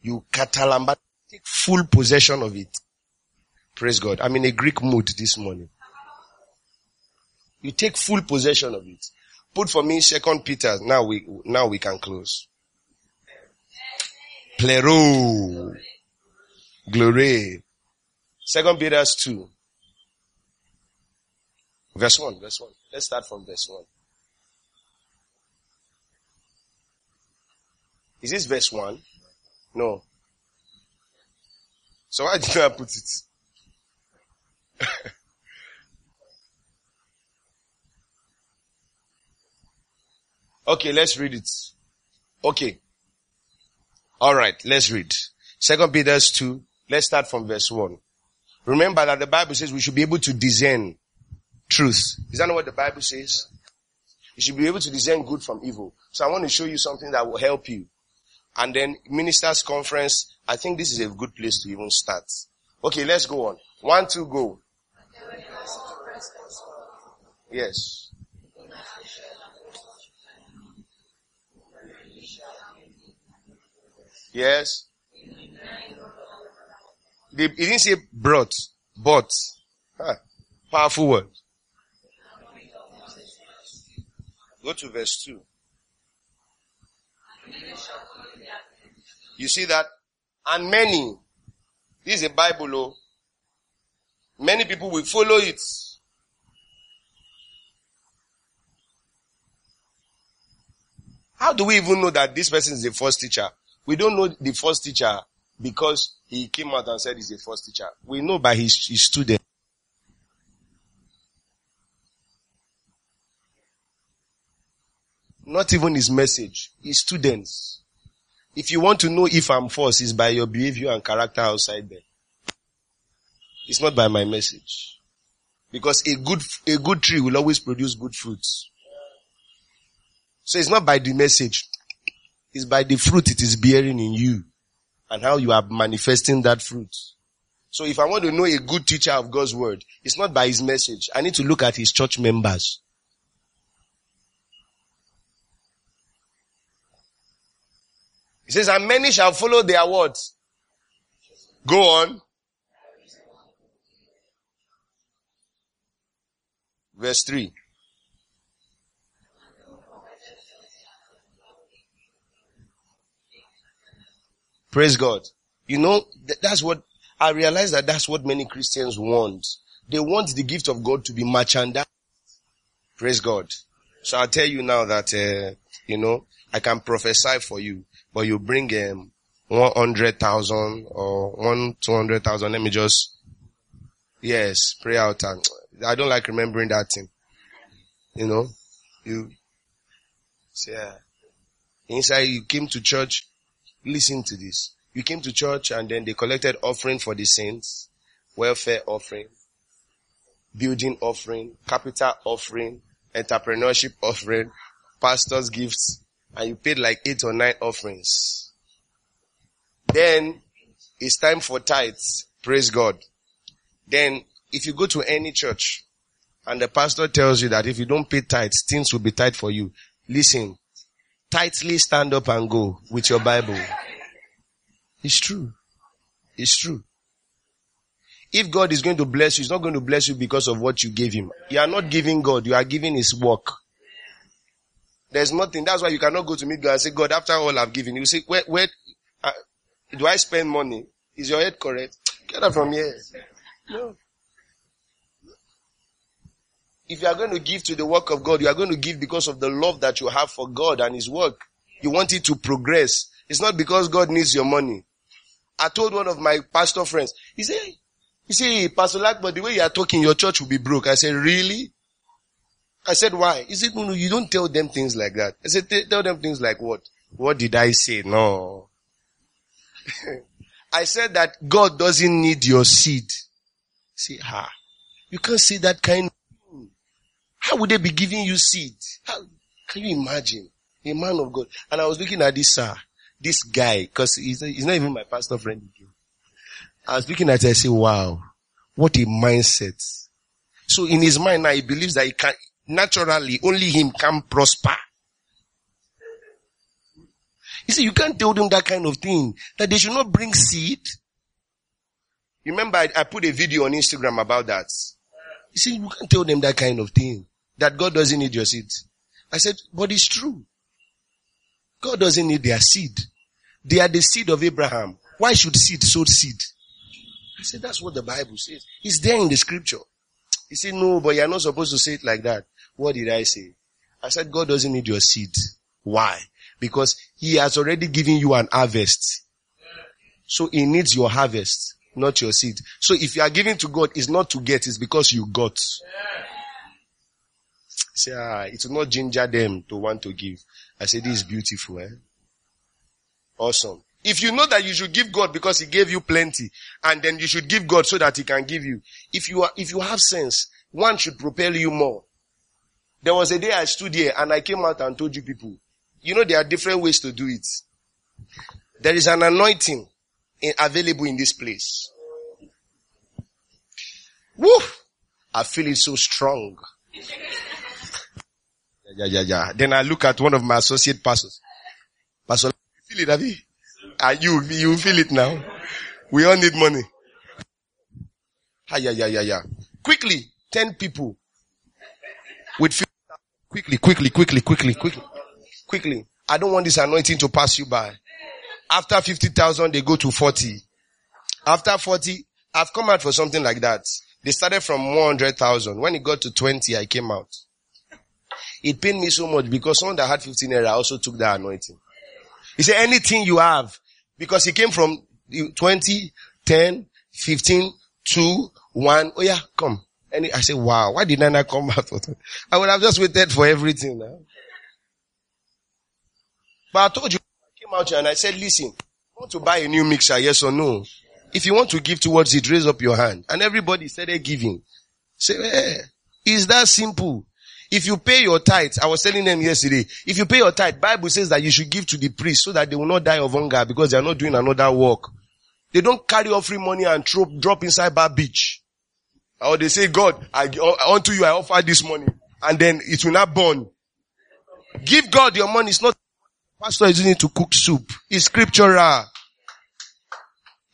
You katalambano. Take full possession of it. Praise God. I'm in a Greek mood this morning. You take full possession of it. Put for me second Peter. Now we, now we can close. Plero. Glory. Second Peter 2. Verse 1, verse 1. Let's start from verse 1. Is this verse 1? No. So why did I put it? [laughs] okay, let's read it. Okay. Alright, let's read. Second Peter 2, let's start from verse 1. Remember that the Bible says we should be able to discern truth. Is that not what the Bible says? You should be able to discern good from evil. So I want to show you something that will help you. And then ministers conference, I think this is a good place to even start. Okay, let's go on. One, two, go. Yes. Yes. He didn't say brought, but. Huh. Powerful word. Go to verse 2. You see that? And many. This is a Bible, oh. Many people will follow it. How do we even know that this person is the first teacher? We don't know the first teacher because he came out and said he's the first teacher. We know by his, his student. Not even his message, his students. If you want to know if I'm false, it's by your behavior and character outside there. It's not by my message. Because a good, a good tree will always produce good fruits. So it's not by the message. It's by the fruit it is bearing in you and how you are manifesting that fruit. So if I want to know a good teacher of God's word, it's not by his message. I need to look at his church members. He says, and many shall follow their words. Go on. Verse 3. Praise God. You know, that's what, I realize that that's what many Christians want. They want the gift of God to be merchandised. Praise God. So I'll tell you now that, uh, you know, I can prophesy for you, but you bring, um, 100,000 or 1, 200,000. Let me just, yes, pray out. And I don't like remembering that thing. You know, you, yeah. Inside you came to church, Listen to this. You came to church and then they collected offering for the saints, welfare offering, building offering, capital offering, entrepreneurship offering, pastor's gifts, and you paid like eight or nine offerings. Then it's time for tithes. Praise God. Then if you go to any church and the pastor tells you that if you don't pay tithes, things will be tight for you. Listen, tightly stand up and go with your Bible. It's true. It's true. If God is going to bless you, He's not going to bless you because of what you gave Him. You are not giving God, you are giving His work. There's nothing. That's why you cannot go to meet God and say, God, after all I've given, you say, where, where, uh, do I spend money? Is your head correct? Get up from here. No. If you are going to give to the work of God, you are going to give because of the love that you have for God and His work. You want it to progress. It's not because God needs your money. I told one of my pastor friends, he said, you see, Pastor but the way you are talking, your church will be broke. I said, really? I said, why? He said, no, no, you don't tell them things like that. I said, tell them things like what? What did I say? No. [laughs] I said that God doesn't need your seed. See, ha. You can't say that kind how would they be giving you seed? How, can you imagine? A man of God. And I was looking at this, uh, this guy, cause he's, he's not even my pastor friend again. I was looking at it, I say, wow, what a mindset. So in his mind now, he believes that he can, naturally, only him can prosper. You see, you can't tell them that kind of thing, that they should not bring seed. Remember I, I put a video on Instagram about that. You see, you can't tell them that kind of thing that God doesn't need your seed. I said, but it's true. God doesn't need their seed. They are the seed of Abraham. Why should seed sow seed? I said, that's what the Bible says. It's there in the scripture. He said, no, but you're not supposed to say it like that. What did I say? I said, God doesn't need your seed. Why? Because he has already given you an harvest. So he needs your harvest, not your seed. So if you are giving to God, it's not to get, it's because you got. Say, ah, it will not ginger them to want to give. I said, this is beautiful, eh? Awesome. If you know that you should give God because He gave you plenty, and then you should give God so that He can give you. If you are, if you have sense, one should propel you more. There was a day I stood here and I came out and told you people, you know there are different ways to do it. There is an anointing in, available in this place. Woo! I feel it so strong. [laughs] Yeah, yeah, yeah. Then I look at one of my associate pastors. Pastor, you feel it, have you? Uh, you, you feel it now. We all need money. Ah, yeah, yeah, yeah, yeah. Quickly, 10 people with quickly, quickly, quickly, quickly, quickly, quickly. I don't want this anointing to pass you by. After 50,000, they go to 40. After 40, I've come out for something like that. They started from 100,000. When it got to 20, I came out. It pained me so much because someone that had 15 naira also took that anointing. He said, anything you have, because he came from 20, 10, 15, 2, 1. Oh yeah, come. And I said, wow, why did I come out? I would have just waited for everything now. But I told you, I came out here and I said, listen, want to buy a new mixer, yes or no? If you want to give towards it, raise up your hand. And everybody started giving. Say, hey, is that simple? If you pay your tithe, I was telling them yesterday, if you pay your tithe, Bible says that you should give to the priest so that they will not die of hunger because they are not doing another work. They don't carry offering money and drop, drop inside bar beach. Or they say, God, I, uh, unto you I offer this money. And then it will not burn. Give God your money. It's not, pastor is using to cook soup. It's scriptural.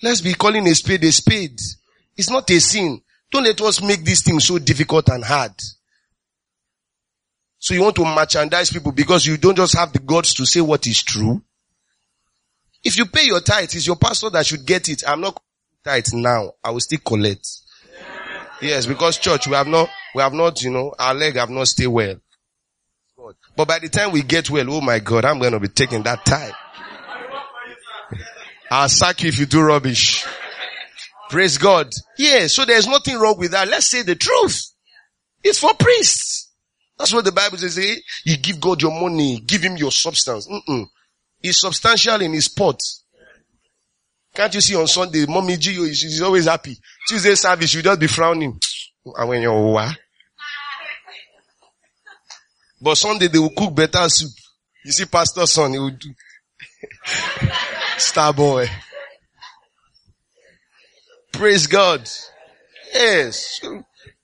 Let's be calling a spade a spade. It's not a sin. Don't let us make this thing so difficult and hard. So you want to merchandise people because you don't just have the gods to say what is true. If you pay your tithe, it's your pastor that should get it. I'm not tithe now. I will still collect. Yes, because church, we have not, we have not, you know, our leg have not stayed well. But by the time we get well, oh my God, I'm going to be taking that time. I'll sack you if you do rubbish. Praise God. Yeah, so there's nothing wrong with that. Let's say the truth. It's for priests. That's what the Bible says. Eh? You give God your money, give him your substance. Mm-mm. He's substantial in his pot. Can't you see on Sunday, mommy Gio is always happy. Tuesday service, you just be frowning. And when you're what? But Sunday they will cook better soup. You see pastor son, he will do. [laughs] Star boy. Praise God. Yes.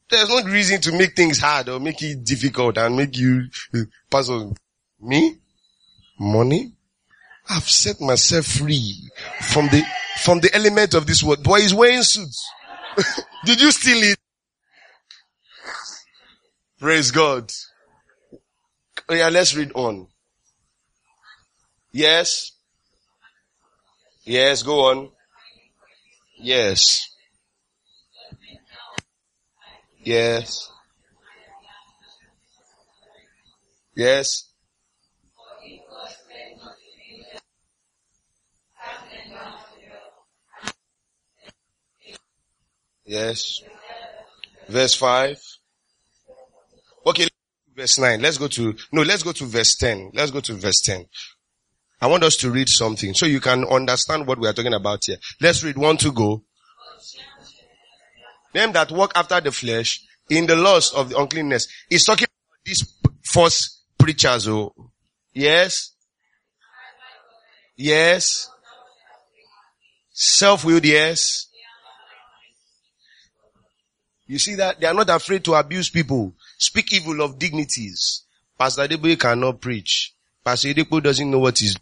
There's no reason to make things hard or make it difficult and make you, uh, pastor, me? Money? I've set myself free from the, from the element of this world. Boy, he's wearing suits. [laughs] Did you steal it? Praise God. Oh yeah, let's read on. Yes. Yes, go on. Yes. Yes. Yes. Yes. Verse 5. Okay, verse 9. Let's go to, no, let's go to verse 10. Let's go to verse 10. I want us to read something so you can understand what we are talking about here. Let's read one to go. Them that walk after the flesh in the lust of the uncleanness. He's talking about these false preachers. Oh, yes. Yes. Self-willed, yes. You see that? They are not afraid to abuse people, speak evil of dignities. Pastor Adeboye cannot preach. Pastor Adeboye doesn't know what he's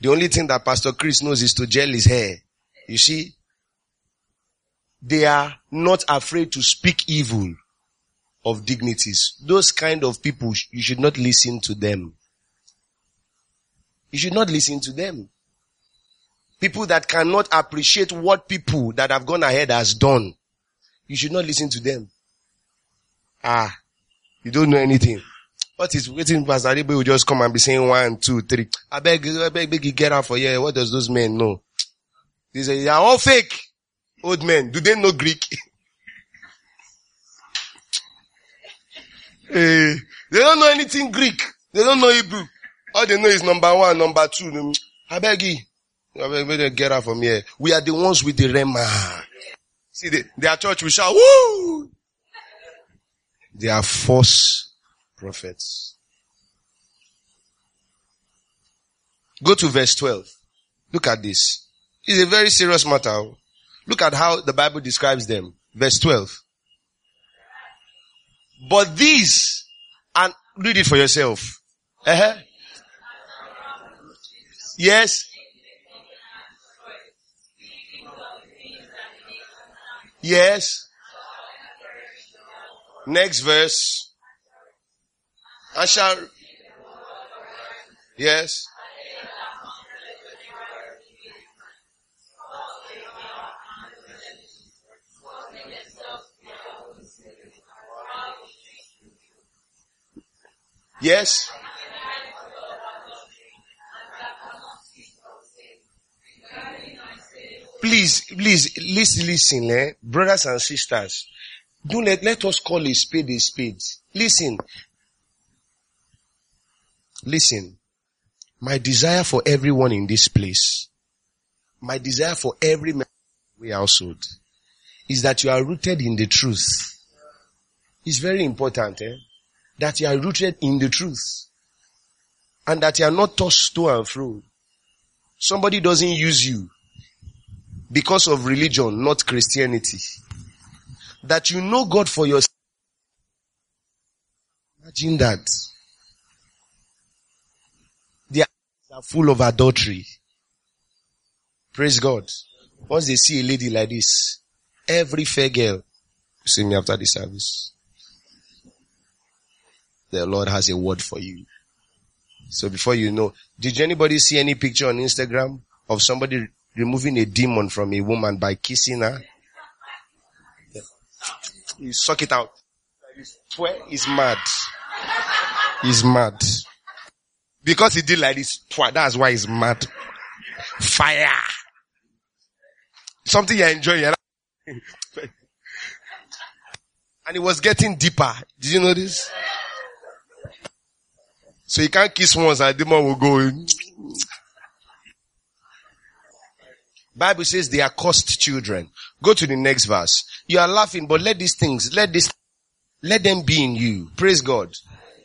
The only thing that Pastor Chris knows is to gel his hair. You see? They are not afraid to speak evil of dignities. Those kind of people, you should not listen to them. You should not listen to them. People that cannot appreciate what people that have gone ahead has done. You should not listen to them. Ah, you don't know anything. What is waiting for Pastor Adeboye will just come and be saying one, two, three. I beg, I beg, beg you get out for here. What does those men know? They say, they are all fake. Old men. Do they know Greek? hey, [laughs] eh, they don't know anything Greek. They don't know Hebrew. All they know is number one, number two. I beg you. I beg, beg get out from here. We are the ones with the Rhema. See, the, their church will shout, woo! They are false prophets. Go to verse 12. Look at this. It's a very serious matter. Look at how the Bible describes them. Verse 12. But these, and read it for yourself. Uh-huh. Yes. Yes. Next verse. I shall. Yes. Yes. Please, please, listen, listen, eh? brothers and sisters. Don't let, let us call a spade a spade. Listen. Listen. My desire for everyone in this place, my desire for every member of household is that you are rooted in the truth. It's very important, eh? that you are rooted in the truth and that you are not tossed to and fro. Somebody doesn't use you because of religion, not Christianity. That you know God for yourself. Imagine that. They are full of adultery. Praise God. Once they see a lady like this, every fair girl, see me after the service. The Lord has a word for you. So before you know, did anybody see any picture on Instagram of somebody removing a demon from a woman by kissing her? You suck it out. He's mad. He's mad. Because he did like this, that's why he's mad. Fire. Something you're enjoying. [laughs] and it was getting deeper. Did you know this? So you can't kiss once and the demon will go. Bible says they are cursed children. Go to the next verse. You are laughing, but let these things, let this, let them be in you. Praise God.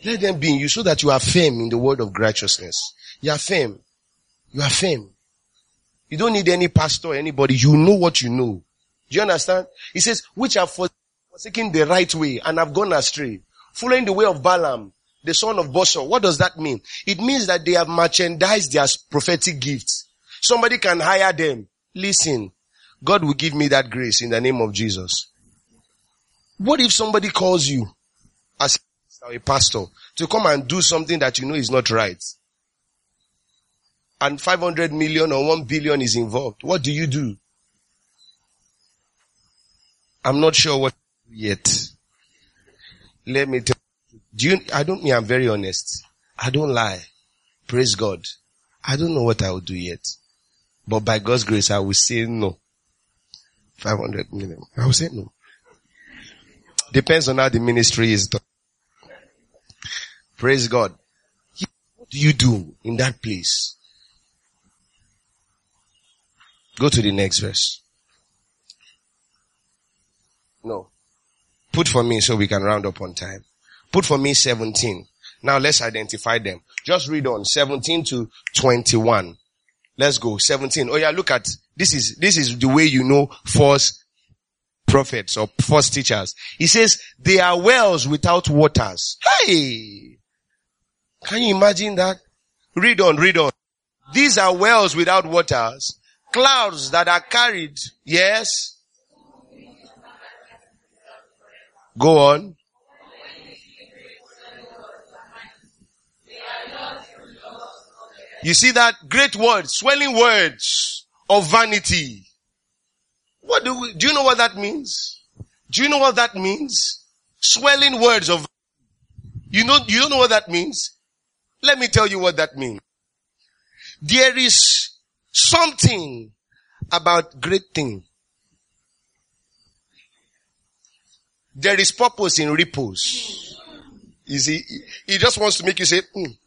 Let them be in you so that you are firm in the word of righteousness. You are firm. You are firm. You don't need any pastor, anybody. You know what you know. Do you understand? He says, which are forsaking the right way and have gone astray, following the way of Balaam, the son of Bosor. What does that mean? It means that they have merchandised their prophetic gifts. Somebody can hire them. Listen, God will give me that grace in the name of Jesus. What if somebody calls you as a pastor to come and do something that you know is not right? And 500 million or 1 billion is involved. What do you do? I'm not sure what yet. Let me tell do you, I don't mean I'm very honest. I don't lie. Praise God. I don't know what I will do yet. But by God's grace, I will say no. 500 million. I will say no. Depends on how the ministry is done. Praise God. What do you do in that place? Go to the next verse. No. Put for me so we can round up on time. Put for me 17. Now let's identify them. Just read on 17 to 21. Let's go. 17. Oh yeah, look at this is this is the way you know false prophets or false teachers. He says they are wells without waters. Hey! Can you imagine that? Read on, read on. These are wells without waters, clouds that are carried. Yes. Go on. You see that great words, swelling words of vanity. What do we, do you know what that means? Do you know what that means? Swelling words of, you know, you don't know what that means? Let me tell you what that means. There is something about great thing. There is purpose in repose. You see, he just wants to make you say, mm,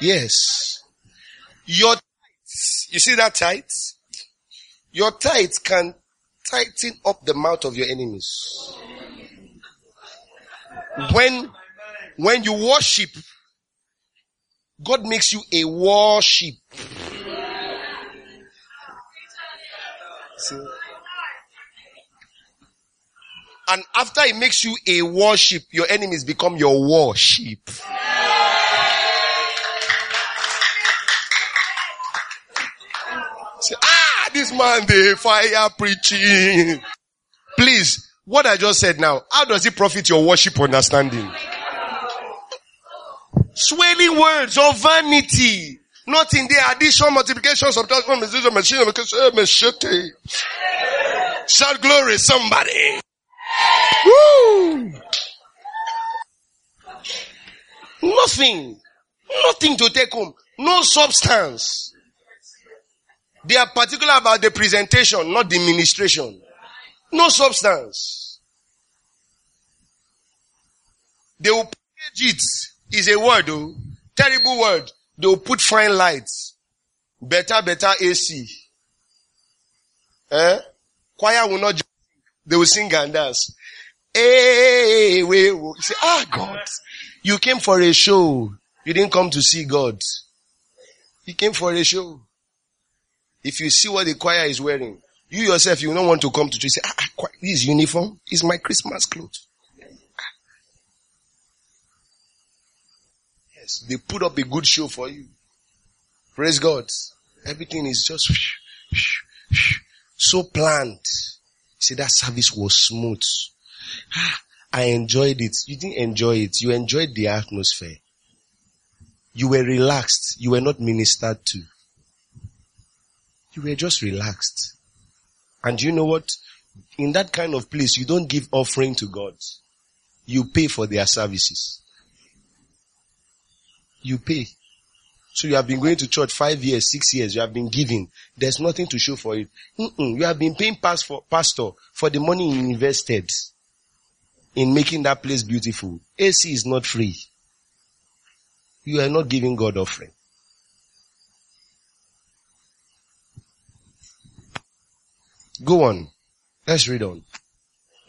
Yes. Your you see that tights? Your tights can tighten up the mouth of your enemies. When, when you worship, God makes you a worship. See? And after he makes you a worship, your enemies become your worship. Say, this man, the fire preaching. Please, what I just said now, how does it profit your worship understanding? Swelling words of vanity. Not in the addition, multiplication, subtraction, machine, machine, machine. Shout glory, somebody. Woo! Nothing. Nothing to take home. No substance. They are particular about the presentation, not the ministration. No substance. They will package it. Is a word, though. Terrible word. They will put fine lights. Better, better AC. Eh? Choir will not. They will sing and dance. Hey, wait. You say, ah, God. You came for a show. You didn't come to see God. You came for a show. If you see what the choir is wearing, you yourself, you don't want to come to church. Say, ah, ah this uniform is my Christmas clothes. Yes, they put up a good show for you. Praise God. Everything is just so planned. See, that service was smooth. Ah, I enjoyed it. You didn't enjoy it. You enjoyed the atmosphere. You were relaxed. You were not ministered to. You were just relaxed. And you know what? In that kind of place, you don't give offering to God. You pay for their services. You pay. So you have been going to church five years, six years, you have been giving. There's nothing to show for it. Mm-mm. You have been paying for, pastor for the money he invested in making that place beautiful. AC is not free. You are not giving God offering. Go on. Let's read on.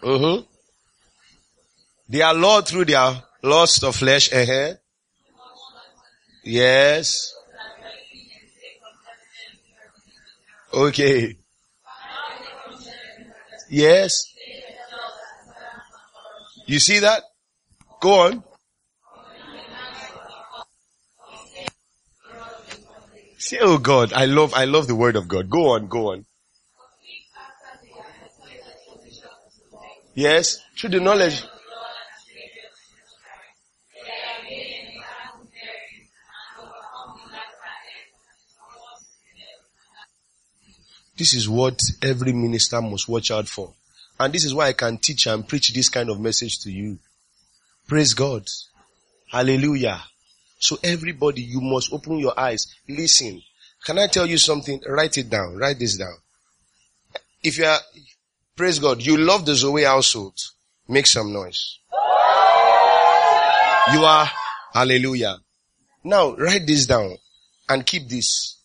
Mm-hmm. They are Lord through their lust of flesh. Uh-huh. Yes. Okay. Yes. You see that? Go on. See, oh God, I love, I love the word of God. Go on, go on. Yes, through the knowledge. This is what every minister must watch out for. And this is why I can teach and preach this kind of message to you. Praise God. Hallelujah. So everybody, you must open your eyes. Listen. Can I tell you something? Write it down. Write this down. If you are, praise God, you love the Zoe household, make some noise. You are, hallelujah. Now write this down and keep this.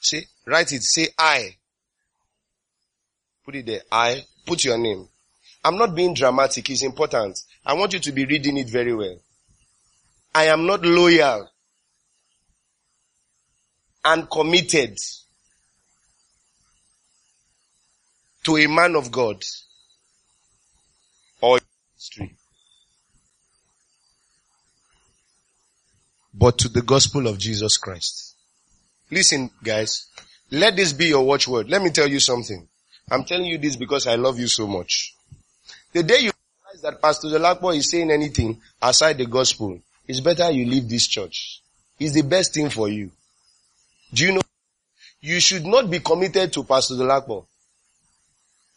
See, write it. Say I. Put it there. I. Put your name. I'm not being dramatic. It's important. I want you to be reading it very well. I am not loyal and committed to a man of God or history, but to the gospel of Jesus Christ. Listen, guys, let this be your watchword. Let me tell you something. I'm telling you this because I love you so much. The day you realize that Pastor Dolapo is saying anything aside the gospel, it's better you leave this church. It's the best thing for you. Do you know? You should not be committed to Pastor Dolapo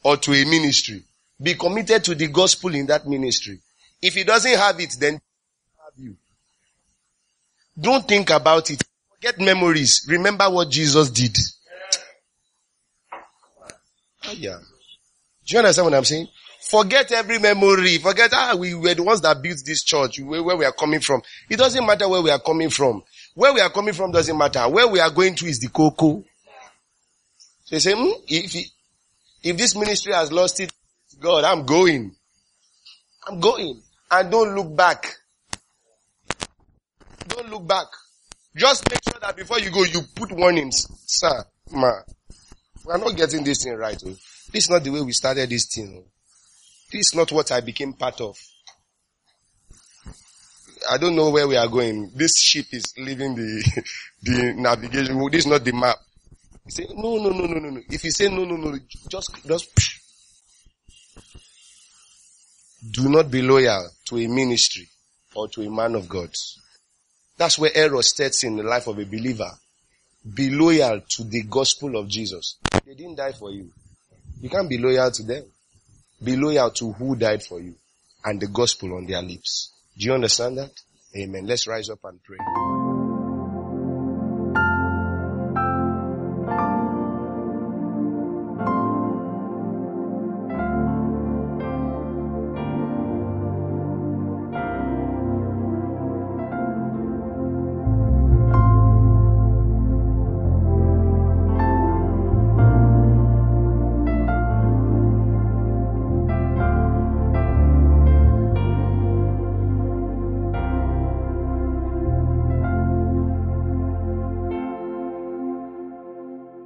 or to a ministry. Be committed to the gospel in that ministry. If he doesn't have it, then have you. Don't think about it. Forget memories. Remember what Jesus did. Oh, yeah. Do you understand what I'm saying? Forget every memory. Forget, ah, we were the ones that built this church, where, where we are coming from. It doesn't matter where we are coming from. Where we are coming from doesn't matter. Where we are going to is the cocoa. So you say, hmm, if, if this ministry has lost it, God, I'm going. I'm going. And don't look back. Don't look back. Just make sure that before you go, you put warnings. Sir, ma, we're not getting this thing right. Oh. This is not the way we started this thing. Oh. This is not what I became part of. I don't know where we are going. This ship is leaving the, [laughs] the navigation. This is not the map. You say, no, no, no, no, no, no. If you say no, no, no, just, just, do not be loyal to a ministry or to a man of God. That's where error starts in the life of a believer. Be loyal to the gospel of Jesus. They didn't die for you. You can't be loyal to them. Be loyal to who died for you and the gospel on their lips. Do you understand that? Amen. Let's rise up and pray.